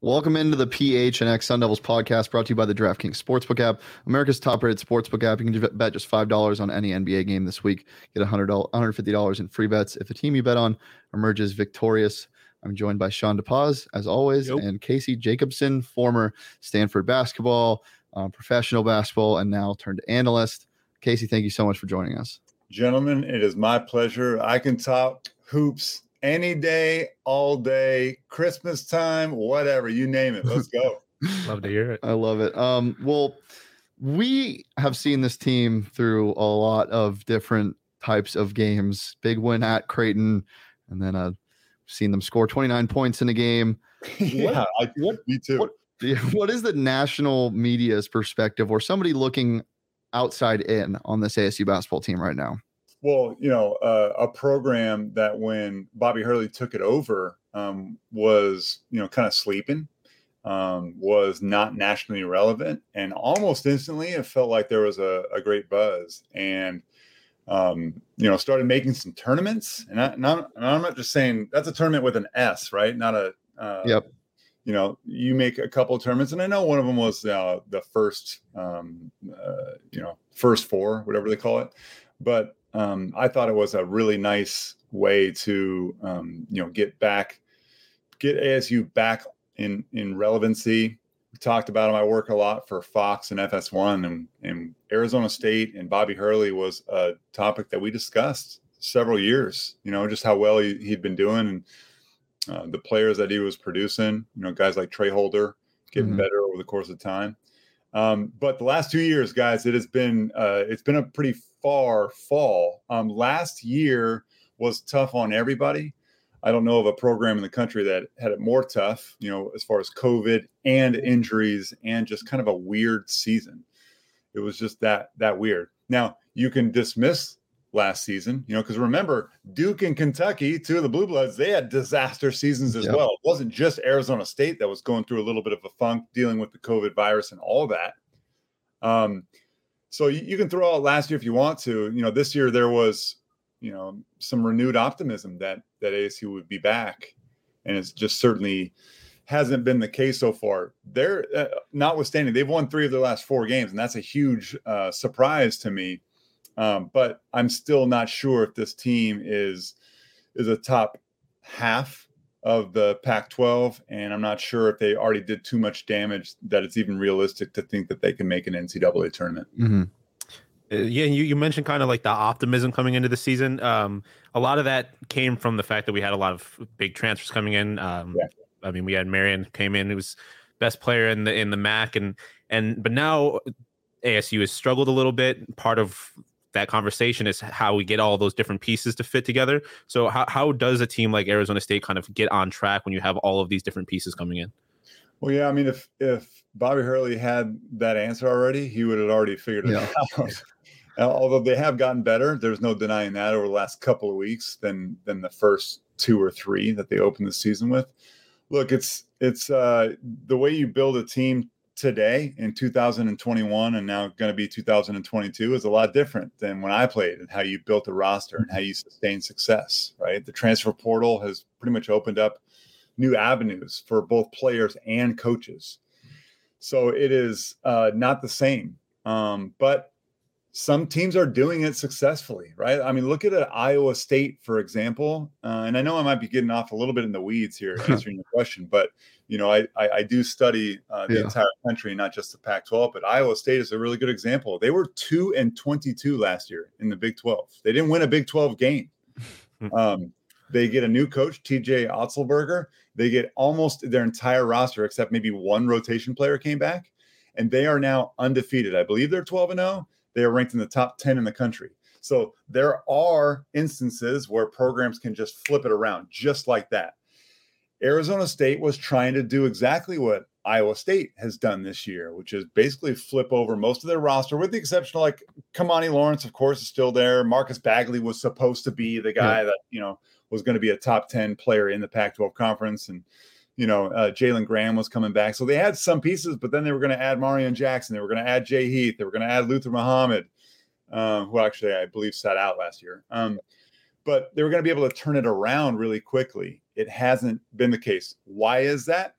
Welcome into the PHNX Sun Devils podcast brought to you by the DraftKings Sportsbook app, America's top rated sportsbook app. You can bet just $5 on any NBA game this week. Get $100, $150 in free bets if the team you bet on emerges victorious. I'm joined by Sean DePaz, as always, Yep. and Casey Jacobsen, former Stanford basketball, um, professional basketball, and now turned analyst. Casey, thank you so much for joining us. Gentlemen, it is my pleasure. I can talk hoops any day, all day, Christmas time, whatever, you name it. Let's go. Love to hear it. I love it. Um, well, we have seen this team through a lot of different types of games. Big win at Creighton, and then I've uh, seen them score 29 points in a game. yeah, I, what- me too. what- What is the national media's perspective, or somebody looking outside in on this ASU basketball team right now? Well, you know, uh, a program that when Bobby Hurley took it over um, was, you know, kind of sleeping, um, was not nationally relevant, and almost instantly it felt like there was a, a great buzz, and um, you know, started making some tournaments, and, I, and, I'm, and I'm not just saying that's a tournament with an S, right? Not a uh, Yep. You know, you make a couple of tournaments, and I know one of them was uh, the first, um, uh, you know, first four, whatever they call it, but um, I thought it was a really nice way to um, you know get back, get ASU back in in relevancy. We talked about my work a lot for Fox and FS1, and and Arizona State and Bobby Hurley was a topic that we discussed several years. You know, just how well he, he'd been doing and uh, the players that he was producing. You know, guys like Tra Holder getting Mhm. better over the course of time. Um, but the last two years, guys, it has been uh, it's been a pretty far fall. Um, last year was tough on everybody. I don't know of a program in the country that had it more tough, you know, as far as COVID and injuries and just kind of a weird season. It was just that that weird. Now you can dismiss last season, you know, because remember Duke and Kentucky, two of the Blue Bloods, they had disaster seasons as Yep. well. It wasn't just Arizona State that was going through a little bit of a funk dealing with the COVID virus and all that. Um, so you, you can throw out last year if you want to. You know, this year there was, you know, some renewed optimism that that ASU would be back, and it's just certainly hasn't been the case so far. They're uh, notwithstanding they've won three of their last four games, and that's a huge uh, surprise to me. Um, but I'm still not sure if this team is is a top half of the Pac-12, and I'm not sure if they already did too much damage that it's even realistic to think that they can make an NCAA tournament. Mm-hmm. Uh, yeah, you, you mentioned kind of like the optimism coming into the season. Um, a lot of that came from the fact that we had a lot of big transfers coming in. Um, Yeah. I mean, we had Marreon came in, who was best player in the in the MAC, and and but now ASU has struggled a little bit. Part of that conversation is how we get all those different pieces to fit together. So how how does a team like Arizona State kind of get on track when you have all of these different pieces coming in? Well, yeah, I mean, if if Bobby Hurley had that answer already, he would have already figured it Yeah. out. Although they have gotten better, there's no denying that over the last couple of weeks than than the first two or three that they opened the season with. Look, it's it's uh, the way you build a team today in 2021 and now going to be 2022 is a lot different than when I played and how you built a roster and how you sustain success. Right, the transfer portal has pretty much opened up new avenues for both players and coaches. So it is uh, not the same. Um, but some teams are doing it successfully, right? I mean, look at Iowa State, for example. Uh, and I know I might be getting off a little bit in the weeds here answering your question, but you know, I I, I do study uh, the yeah. entire country, not just the Pac-12. But Iowa State is a really good example. They were two and twenty-two last year in the Big 12. They didn't win a Big 12 game. Hmm. um, they get a new coach, TJ Otzelberger. They get almost their entire roster, except maybe one rotation player came back, and they are now undefeated. I believe they're 12 and 0 they are ranked in the top 10 in the country. So there are instances where programs can just flip it around just like that. Arizona State was trying to do exactly what Iowa State has done this year, which is basically flip over most of their roster, with the exception of like Kimani Lawrence, of course, is still there. Marcus Bagley was supposed to be the guy yeah. that, you know, was going to be a top 10 player in the Pac 12 conference. And you know, uh, Jalen Graham was coming back. So they had some pieces, but then they were going to add Marreon Jackson. They were going to add Jay Heath. They were going to add Luther Muhammad, uh, who actually I believe sat out last year. Um, but they were going to be able to turn it around really quickly. It hasn't been the case. Why is that?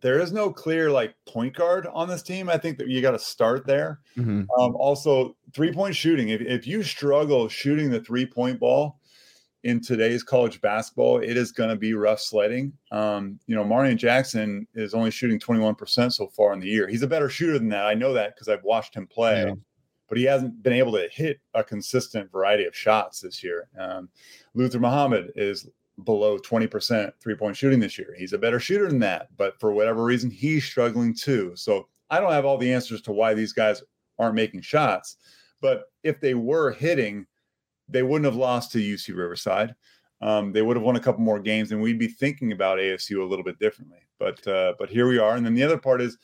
There is no clear like point guard on this team. I think that you got to start there. Mm-hmm. Um, also, three point shooting. If, if you struggle shooting the three point ball, in today's college basketball, it is going to be rough sledding. Um, you know, Marreon Jackson is only shooting 21% so far in the year. He's a better shooter than that. I know that because I've watched him play, yeah. but he hasn't been able to hit a consistent variety of shots this year. Um, Luther Muhammad is below 20% three point shooting this year. He's a better shooter than that, but for whatever reason, he's struggling too. So I don't have all the answers to why these guys aren't making shots, but if they were hitting, they wouldn't have lost to UC Riverside. Um, they would have won a couple more games, and we'd be thinking about ASU a little bit differently. But uh, but here we are. And then the other part is,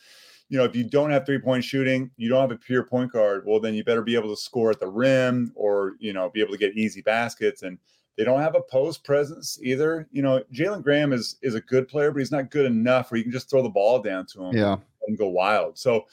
you know, if you don't have three point shooting, you don't have a pure point guard. Well, then you better be able to score at the rim, or you know, be able to get easy baskets. And they don't have a post presence either. You know, Jalen Graham is is a good player, but he's not good enough where you can just throw the ball down to him. Yeah, and go wild. So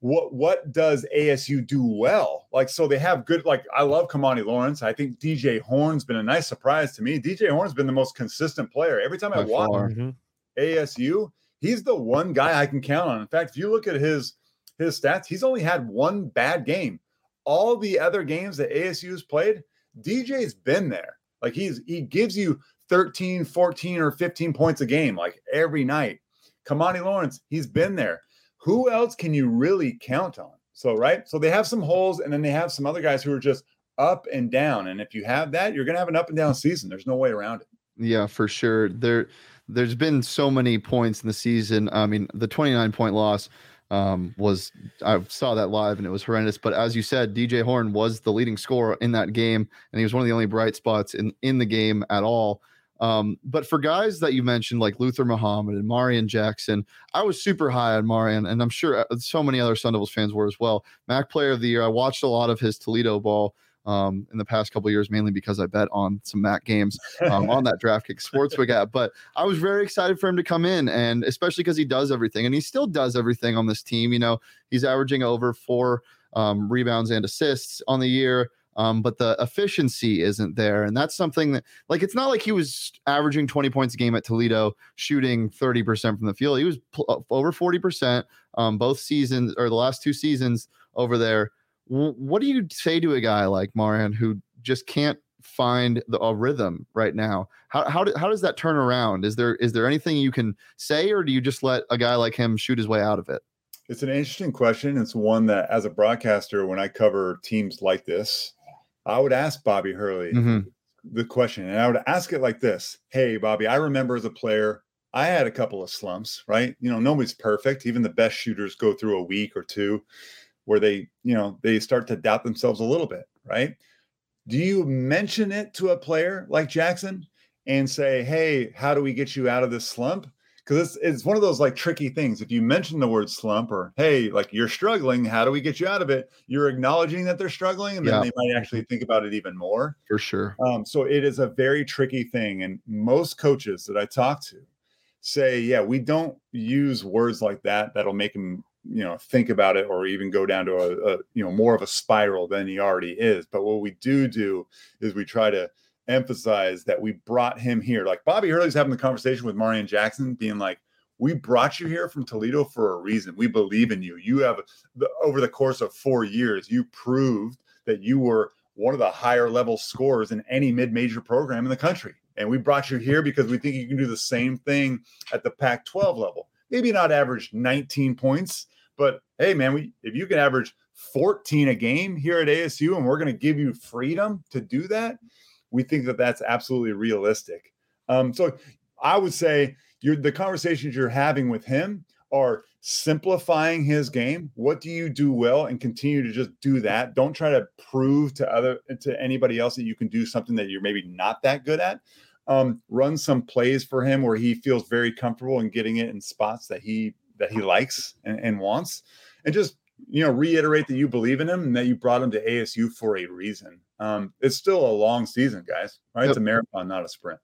what what does ASU do well? Like, so they have good. Like, I love Kimani Lawrence. I think DJ Horne's been a nice surprise to me. DJ Horne's been the most consistent player every time By I watch mm-hmm. ASU. He's the one guy I can count on. In fact, if you look at his his stats, he's only had one bad game. All the other games that ASU has played, DJ's been there. Like he's he gives you 13, 14, or 15 points a game, like every night. Kimani Lawrence, he's been there who else can you really count on? So, right. So they have some holes, and then they have some other guys who are just up and down. And if you have that, you're going to have an up and down season. There's no way around it. Yeah, for sure. There, there's been so many points in the season. I mean, the 29 point loss um, was I saw that live and it was horrendous. But as you said, DJ Horne was the leading scorer in that game, and he was one of the only bright spots in in the game at all. Um, but for guys that you mentioned, like Luther Muhammad and Marreon Jackson, I was super high on Marreon, and I'm sure uh, so many other Sun Devils fans were as well. MAC Player of the Year. I watched a lot of his Toledo ball um, in the past couple years, mainly because I bet on some MAC games um, on that DraftKings Sportsbook app. But I was very excited for him to come in, and especially because he does everything, and he still does everything on this team. You know, he's averaging over four um, rebounds and assists on the year um, but the efficiency isn't there. And that's something that, like, it's not like he was averaging 20 points a game at Toledo, shooting 30% from the field. He was pl- uh, over 40% um, both seasons or the last two seasons over there. What do you say to a guy like Marreon who just can't find the, a rhythm right now? How, how, do, how does that turn around? Is there is there anything you can say, or do you just let a guy like him shoot his way out of it? It's an interesting question. It's one that, as a broadcaster, when I cover teams like this, I would ask Bobby Hurley mm-hmm. the question, and I would ask it like this Hey, Bobby, I remember as a player, I had a couple of slumps, right? You know, nobody's perfect. Even the best shooters go through a week or two where they, you know, they start to doubt themselves a little bit, right? Do you mention it to a player like Jackson and say, Hey, how do we get you out of this slump? Because it's it's one of those like tricky things. If you mention the word slump or hey, like you're struggling, how do we get you out of it? You're acknowledging that they're struggling, and then yeah. they might actually think about it even more. For sure. Um, so it is a very tricky thing, and most coaches that I talk to say, yeah, we don't use words like that that'll make them you know think about it or even go down to a, a you know more of a spiral than he already is. But what we do do is we try to emphasize that we brought him here. Like Bobby Hurley's having the conversation with Marreon Jackson, being like, we brought you here from Toledo for a reason. We believe in you. You have the, over the course of four years, you proved that you were one of the higher level scorers in any mid-major program in the country. And we brought you here because we think you can do the same thing at the Pac-12 level. Maybe not average 19 points, but hey, man, we if you can average 14 a game here at ASU, and we're going to give you freedom to do that, we think that that's absolutely realistic. Um, so I would say the conversations you're having with him are simplifying his game. What do you do well and continue to just do that? Don't try to prove to other to anybody else that you can do something that you're maybe not that good at. Um, run some plays for him where he feels very comfortable in getting it in spots that he that he likes and, and wants, and just you know reiterate that you believe in him and that you brought him to ASU for a reason. Um, it's still a long season, guys. Right? Yep. It's a marathon, not a sprint.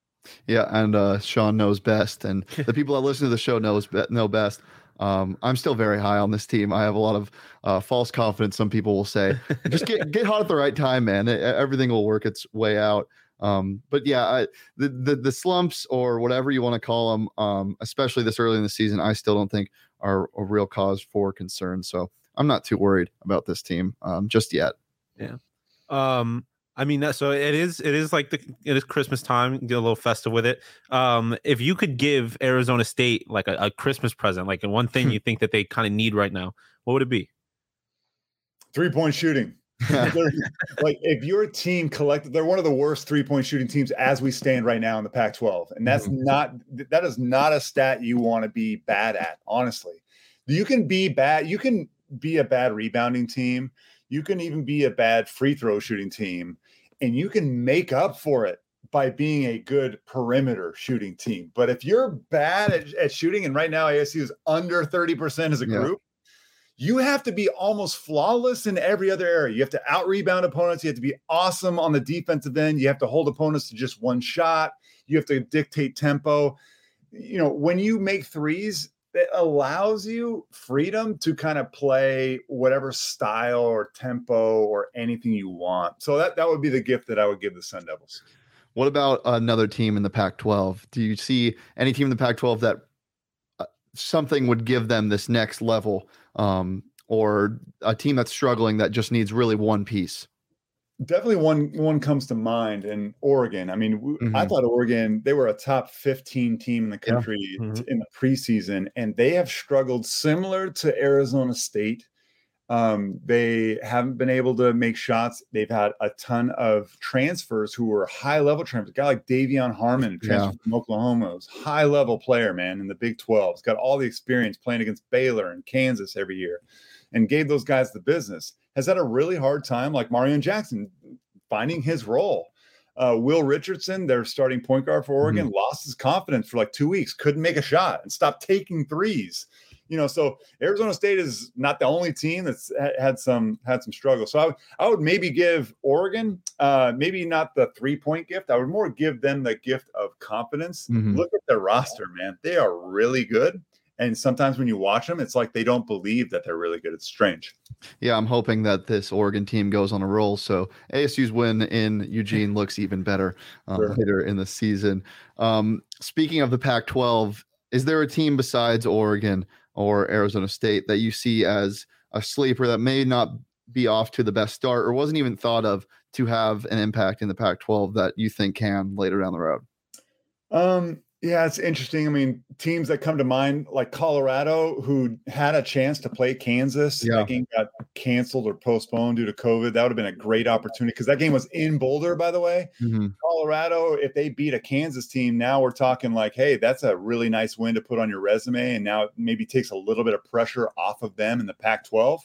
Yeah, and uh, Sean knows best, and the people that listen to the show knows know best. Um, I'm still very high on this team. I have a lot of uh, false confidence. Some people will say, just get get hot at the right time, man. It, everything will work its way out. Um, but yeah, I, the, the the slumps or whatever you want to call them, um, especially this early in the season, I still don't think are a real cause for concern. So I'm not too worried about this team um, just yet. Yeah. Um, I mean, so it is. It is like the it is Christmas time. Get a little festive with it. Um, if you could give Arizona State like a, a Christmas present, like one thing you think that they kind of need right now, what would it be? Three point shooting. like if your team collected, they're one of the worst three point shooting teams as we stand right now in the Pac 12. And that's mm-hmm. not, that is not a stat you want to be bad at, honestly. You can be bad, you can be a bad rebounding team. You can even be a bad free throw shooting team and you can make up for it by being a good perimeter shooting team. But if you're bad at, at shooting, and right now ASU is under 30% as a yeah. group, you have to be almost flawless in every other area. You have to out rebound opponents. You have to be awesome on the defensive end. You have to hold opponents to just one shot. You have to dictate tempo. You know, when you make threes, it allows you freedom to kind of play whatever style or tempo or anything you want. So that that would be the gift that I would give the Sun Devils. What about another team in the Pac-12? Do you see any team in the Pac-12 that uh, something would give them this next level, um, or a team that's struggling that just needs really one piece? Definitely one one comes to mind in Oregon. I mean, mm-hmm. I thought Oregon they were a top 15 team in the country yeah. mm-hmm. in the preseason and they have struggled similar to Arizona State. Um, they haven't been able to make shots. They've had a ton of transfers who were high level transfers. A guy like De'Vion Harmon, transferred yeah. from Oklahoma, was high level player, man, in the Big 12. He's got all the experience playing against Baylor and Kansas every year and gave those guys the business has had a really hard time, like Marreon Jackson, finding his role. Uh, Will Richardson, their starting point guard for Oregon, mm-hmm. lost his confidence for like two weeks, couldn't make a shot and stopped taking threes. You know, so Arizona State is not the only team that's had some had some struggles. So I would, I would maybe give Oregon, uh, maybe not the three point gift. I would more give them the gift of confidence. Mm-hmm. Look at their roster, man; they are really good. And sometimes when you watch them, it's like they don't believe that they're really good. It's strange. Yeah, I'm hoping that this Oregon team goes on a roll. So ASU's win in Eugene looks even better um, sure. later in the season. Um, speaking of the Pac 12, is there a team besides Oregon or Arizona State that you see as a sleeper that may not be off to the best start or wasn't even thought of to have an impact in the Pac 12 that you think can later down the road? Um, yeah, it's interesting. I mean, teams that come to mind, like Colorado, who had a chance to play Kansas. Yeah. That game got canceled or postponed due to COVID. That would have been a great opportunity because that game was in Boulder, by the way. Mm-hmm. Colorado, if they beat a Kansas team, now we're talking like, hey, that's a really nice win to put on your resume. And now it maybe takes a little bit of pressure off of them in the Pac 12.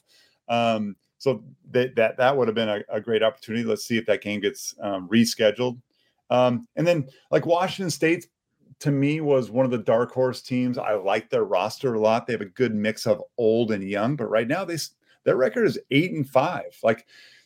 Um, so that, that that would have been a, a, great opportunity. Let's see if that game gets um, rescheduled. Um, and then like Washington State's to me was one of the dark horse teams. I like their roster a lot. They have a good mix of old and young, but right now they their record is eight and five. Like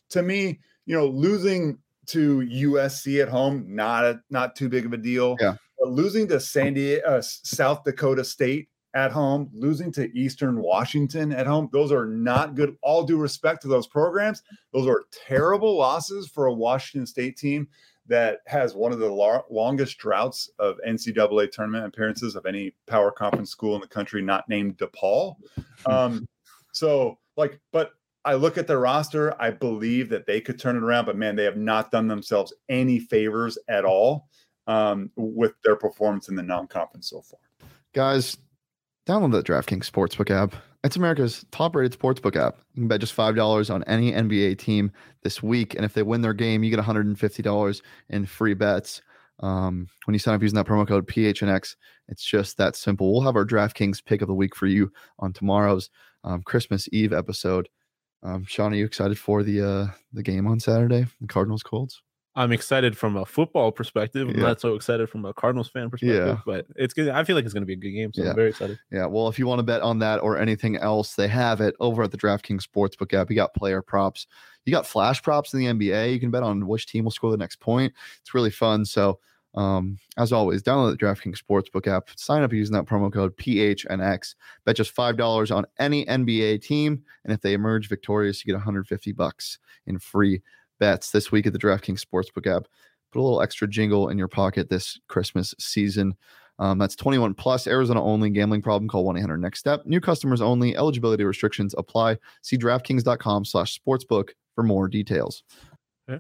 to me, you know, losing to USC at home, not a, not too big of a deal. Yeah. But losing to San Diego, uh, South Dakota State at home, losing to Eastern Washington at home, those are not good. All due respect to those programs, those are terrible losses for a Washington State team that has one of the lar- longest droughts of NCAA tournament appearances of any power conference school in the country, not named DePaul. Um, so, like, but I look at their roster, I believe that they could turn it around, but man, they have not done themselves any favors at all um, with their performance in the non-conference so far. Guys, download the DraftKings Sportsbook app. It's America's top-rated sportsbook app. You can bet just five dollars on any NBA team this week, and if they win their game, you get one hundred and fifty dollars in free bets. Um, when you sign up using that promo code PHNX, it's just that simple. We'll have our DraftKings pick of the week for you on tomorrow's um, Christmas Eve episode. Um, Sean, are you excited for the uh, the game on Saturday, the Cardinals Colts? I'm excited from a football perspective. I'm Yeah. not so excited from a Cardinals fan perspective, Yeah. but it's good. I feel like it's going to be a good game, so Yeah. I'm very excited. Yeah, well, if you want to bet on that or anything else, they have it over at the DraftKings Sportsbook app. You got player props, you got flash props in the NBA. You can bet on which team will score the next point. It's really fun. So, um, as always, download the DraftKings Sportsbook app. Sign up using that promo code PHNX. Bet just five dollars on any NBA team, and if they emerge victorious, you get 150 bucks in free bets this week at the DraftKings Sportsbook app. Put a little extra jingle in your pocket this Christmas season. Um, that's 21 plus, Arizona only. Gambling problem? Call 1 800 Next Step. New customers only. Eligibility restrictions apply. See DraftKings.com slash sportsbook for more details.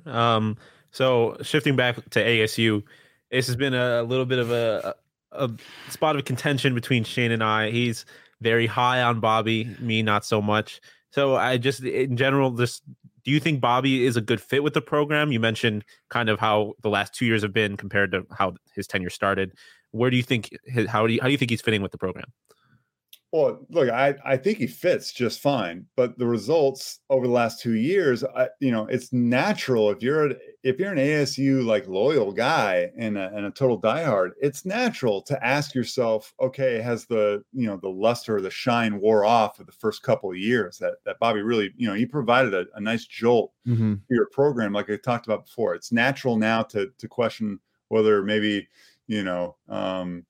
Um, so shifting back to ASU, this has been a little bit of a, a, spot of contention between Shane and I. He's very high on Bobby, me not so much. So I just, in general, just do you think Bobby is a good fit with the program? You mentioned kind of how the last two years have been compared to how his tenure started. Where do you think? How do you how do you think he's fitting with the program? Well, look, I, I think he fits just fine, but the results over the last two years, I, you know, it's natural if you're if you're an ASU like loyal guy and a, and a total diehard, it's natural to ask yourself, okay, has the you know the luster, the shine wore off of the first couple of years that that Bobby really, you know, he provided a, a nice jolt Mm-hmm. to your program, like I talked about before. It's natural now to to question whether maybe you know um,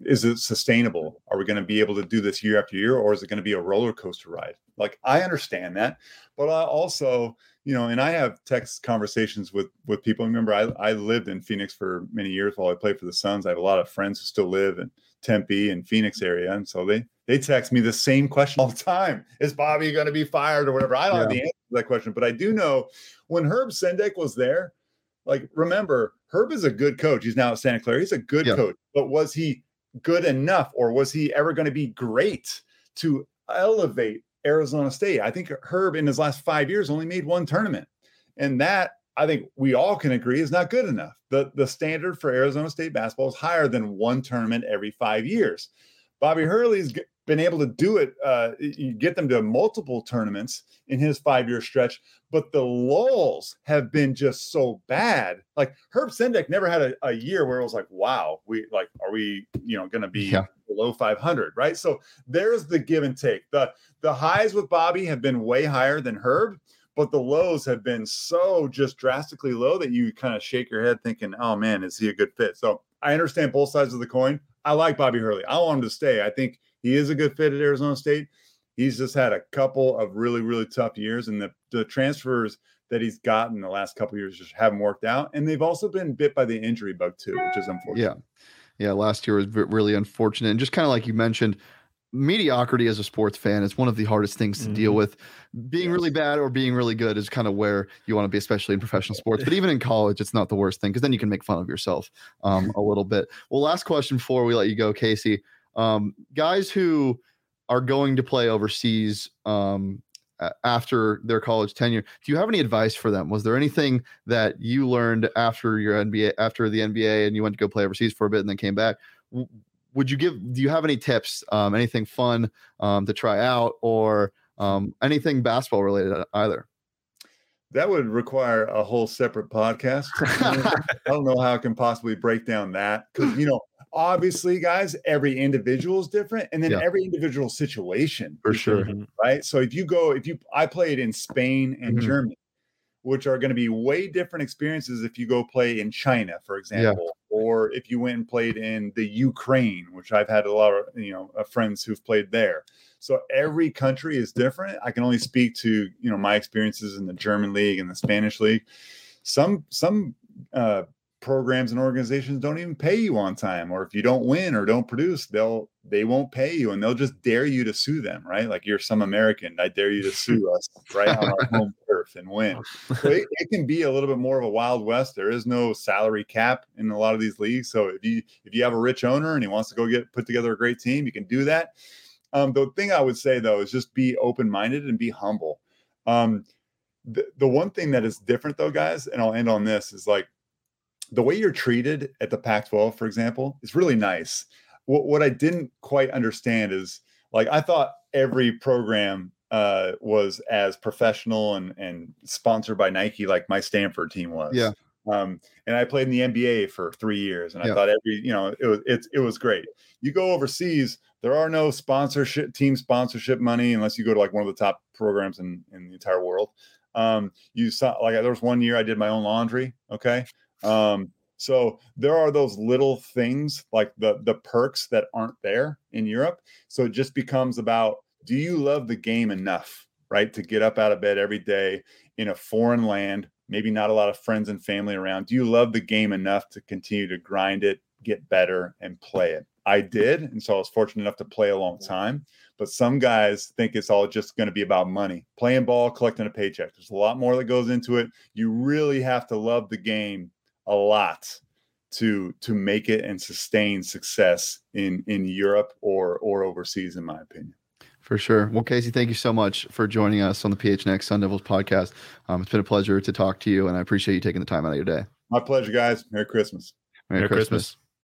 is it sustainable? Are we going to be able to do this year after year, or is it going to be a roller coaster ride? Like I understand that, but I also you know, and I have text conversations with with people. Remember, I I lived in Phoenix for many years while I played for the Suns. I have a lot of friends who still live in Tempe and Phoenix area, and so they they text me the same question all the time: Is Bobby going to be fired or whatever? I don't have the answer to that question, but I do know when Herb Sendek was there. Like, remember, Herb is a good coach. He's now at Santa Clara. He's a good Yeah. coach, but was he good enough, or was he ever going to be great to elevate Arizona State? I think Herb in his last five years only made one tournament, and that I think we all can agree is not good enough. the The standard for Arizona State basketball is higher than one tournament every five years. Bobby Hurley's been able to do it. Uh, you get them to multiple tournaments in his five year stretch, but the lulls have been just so bad. Like Herb Sendek never had a, a year where it was like, wow, we like, are we, you know, going to be Yeah. below 500, right? So there's the give and take. The the highs with Bobby have been way higher than Herb, but the lows have been so just drastically low that you kind of shake your head thinking, oh man, is he a good fit? So I understand both sides of the coin. I like Bobby Hurley. I want him to stay. I think he is a good fit at Arizona State. He's just had a couple of really, really tough years, and the, the transfers that he's gotten the last couple years just haven't worked out. And they've also been bit by the injury bug too, which is unfortunate. Yeah. Yeah. Last year was really unfortunate. And just kind of like you mentioned, mediocrity as a sports fan is one of the hardest things to deal Mhm. with. Being really bad or being really good is kind of where you want to be, especially in professional sports. But even in college, it's not the worst thing because then you can make fun of yourself um, a little bit. Well, last question before we let you go, Casey. Um, guys who are going to play overseas um, after their college tenure, do you have any advice for them? Was there anything that you learned after your NBA, after the NBA, and you went to go play overseas for a bit and then came back? Would you give? Do you have any tips? Um, anything fun um, to try out, or um, anything basketball related uh, either? That would require a whole separate podcast. I don't know how I can possibly break down that because you know, obviously, guys, every individual is different, and then Yeah. every individual situation For sure. different, right? So if you go, if you, I played in Spain and Mhm. Germany, which are going to be way different experiences if you go play in China, for example, or if you went and played in the Ukraine, which I've had a lot of you know of friends who've played there. So every country is different. I can only speak to you know my experiences in the German league and the Spanish league. Some some uh, programs and organizations don't even pay you on time or if you don't win or don't produce they'll they won't pay you and they'll just dare you to sue them right? Like you're some american i dare you to sue us right on our home turf and win. So it, it, can be a little bit more of a wild west there is no salary cap in a lot of these leagues so if you if you have a rich owner and he wants to go get put together a great team you can do that. Um, the thing i would say though is just be open-minded and be humble. Um, the, the one thing that is different though guys and i'll end on this is like the way you're treated at the Pac 12, for example, is really nice. What, what I didn't quite understand is like, I thought every program uh, was as professional and, and sponsored by Nike, like my Stanford team was. Yeah. Um, and I played in the NBA for three years, and I yeah. thought every, you know, it was it, it was great. You go overseas, there are no sponsorship team sponsorship money unless you go to like one of the top programs in in the entire world. Um, you saw like there was one year I did my own laundry. Okay, um, so there are those little things like the the perks that aren't there in Europe. So it just becomes about do you love the game enough, right, to get up out of bed every day in a foreign land, maybe not a lot of friends and family around. Do you love the game enough to continue to grind it, get better and play it? I did, and so I was fortunate enough to play a long time. But some guys think it's all just going to be about money, playing ball, collecting a paycheck. There's a lot more that goes into it. You really have to love the game a lot to to make it and sustain success in in Europe or or overseas, in my opinion. For sure. Well, Casey, thank you so much for joining us on the PHNX Sun Devils podcast. Um, it's been a pleasure to talk to you, and I appreciate you taking the time out of your day. My pleasure, guys. Merry Christmas. Merry, Merry Christmas. Christmas.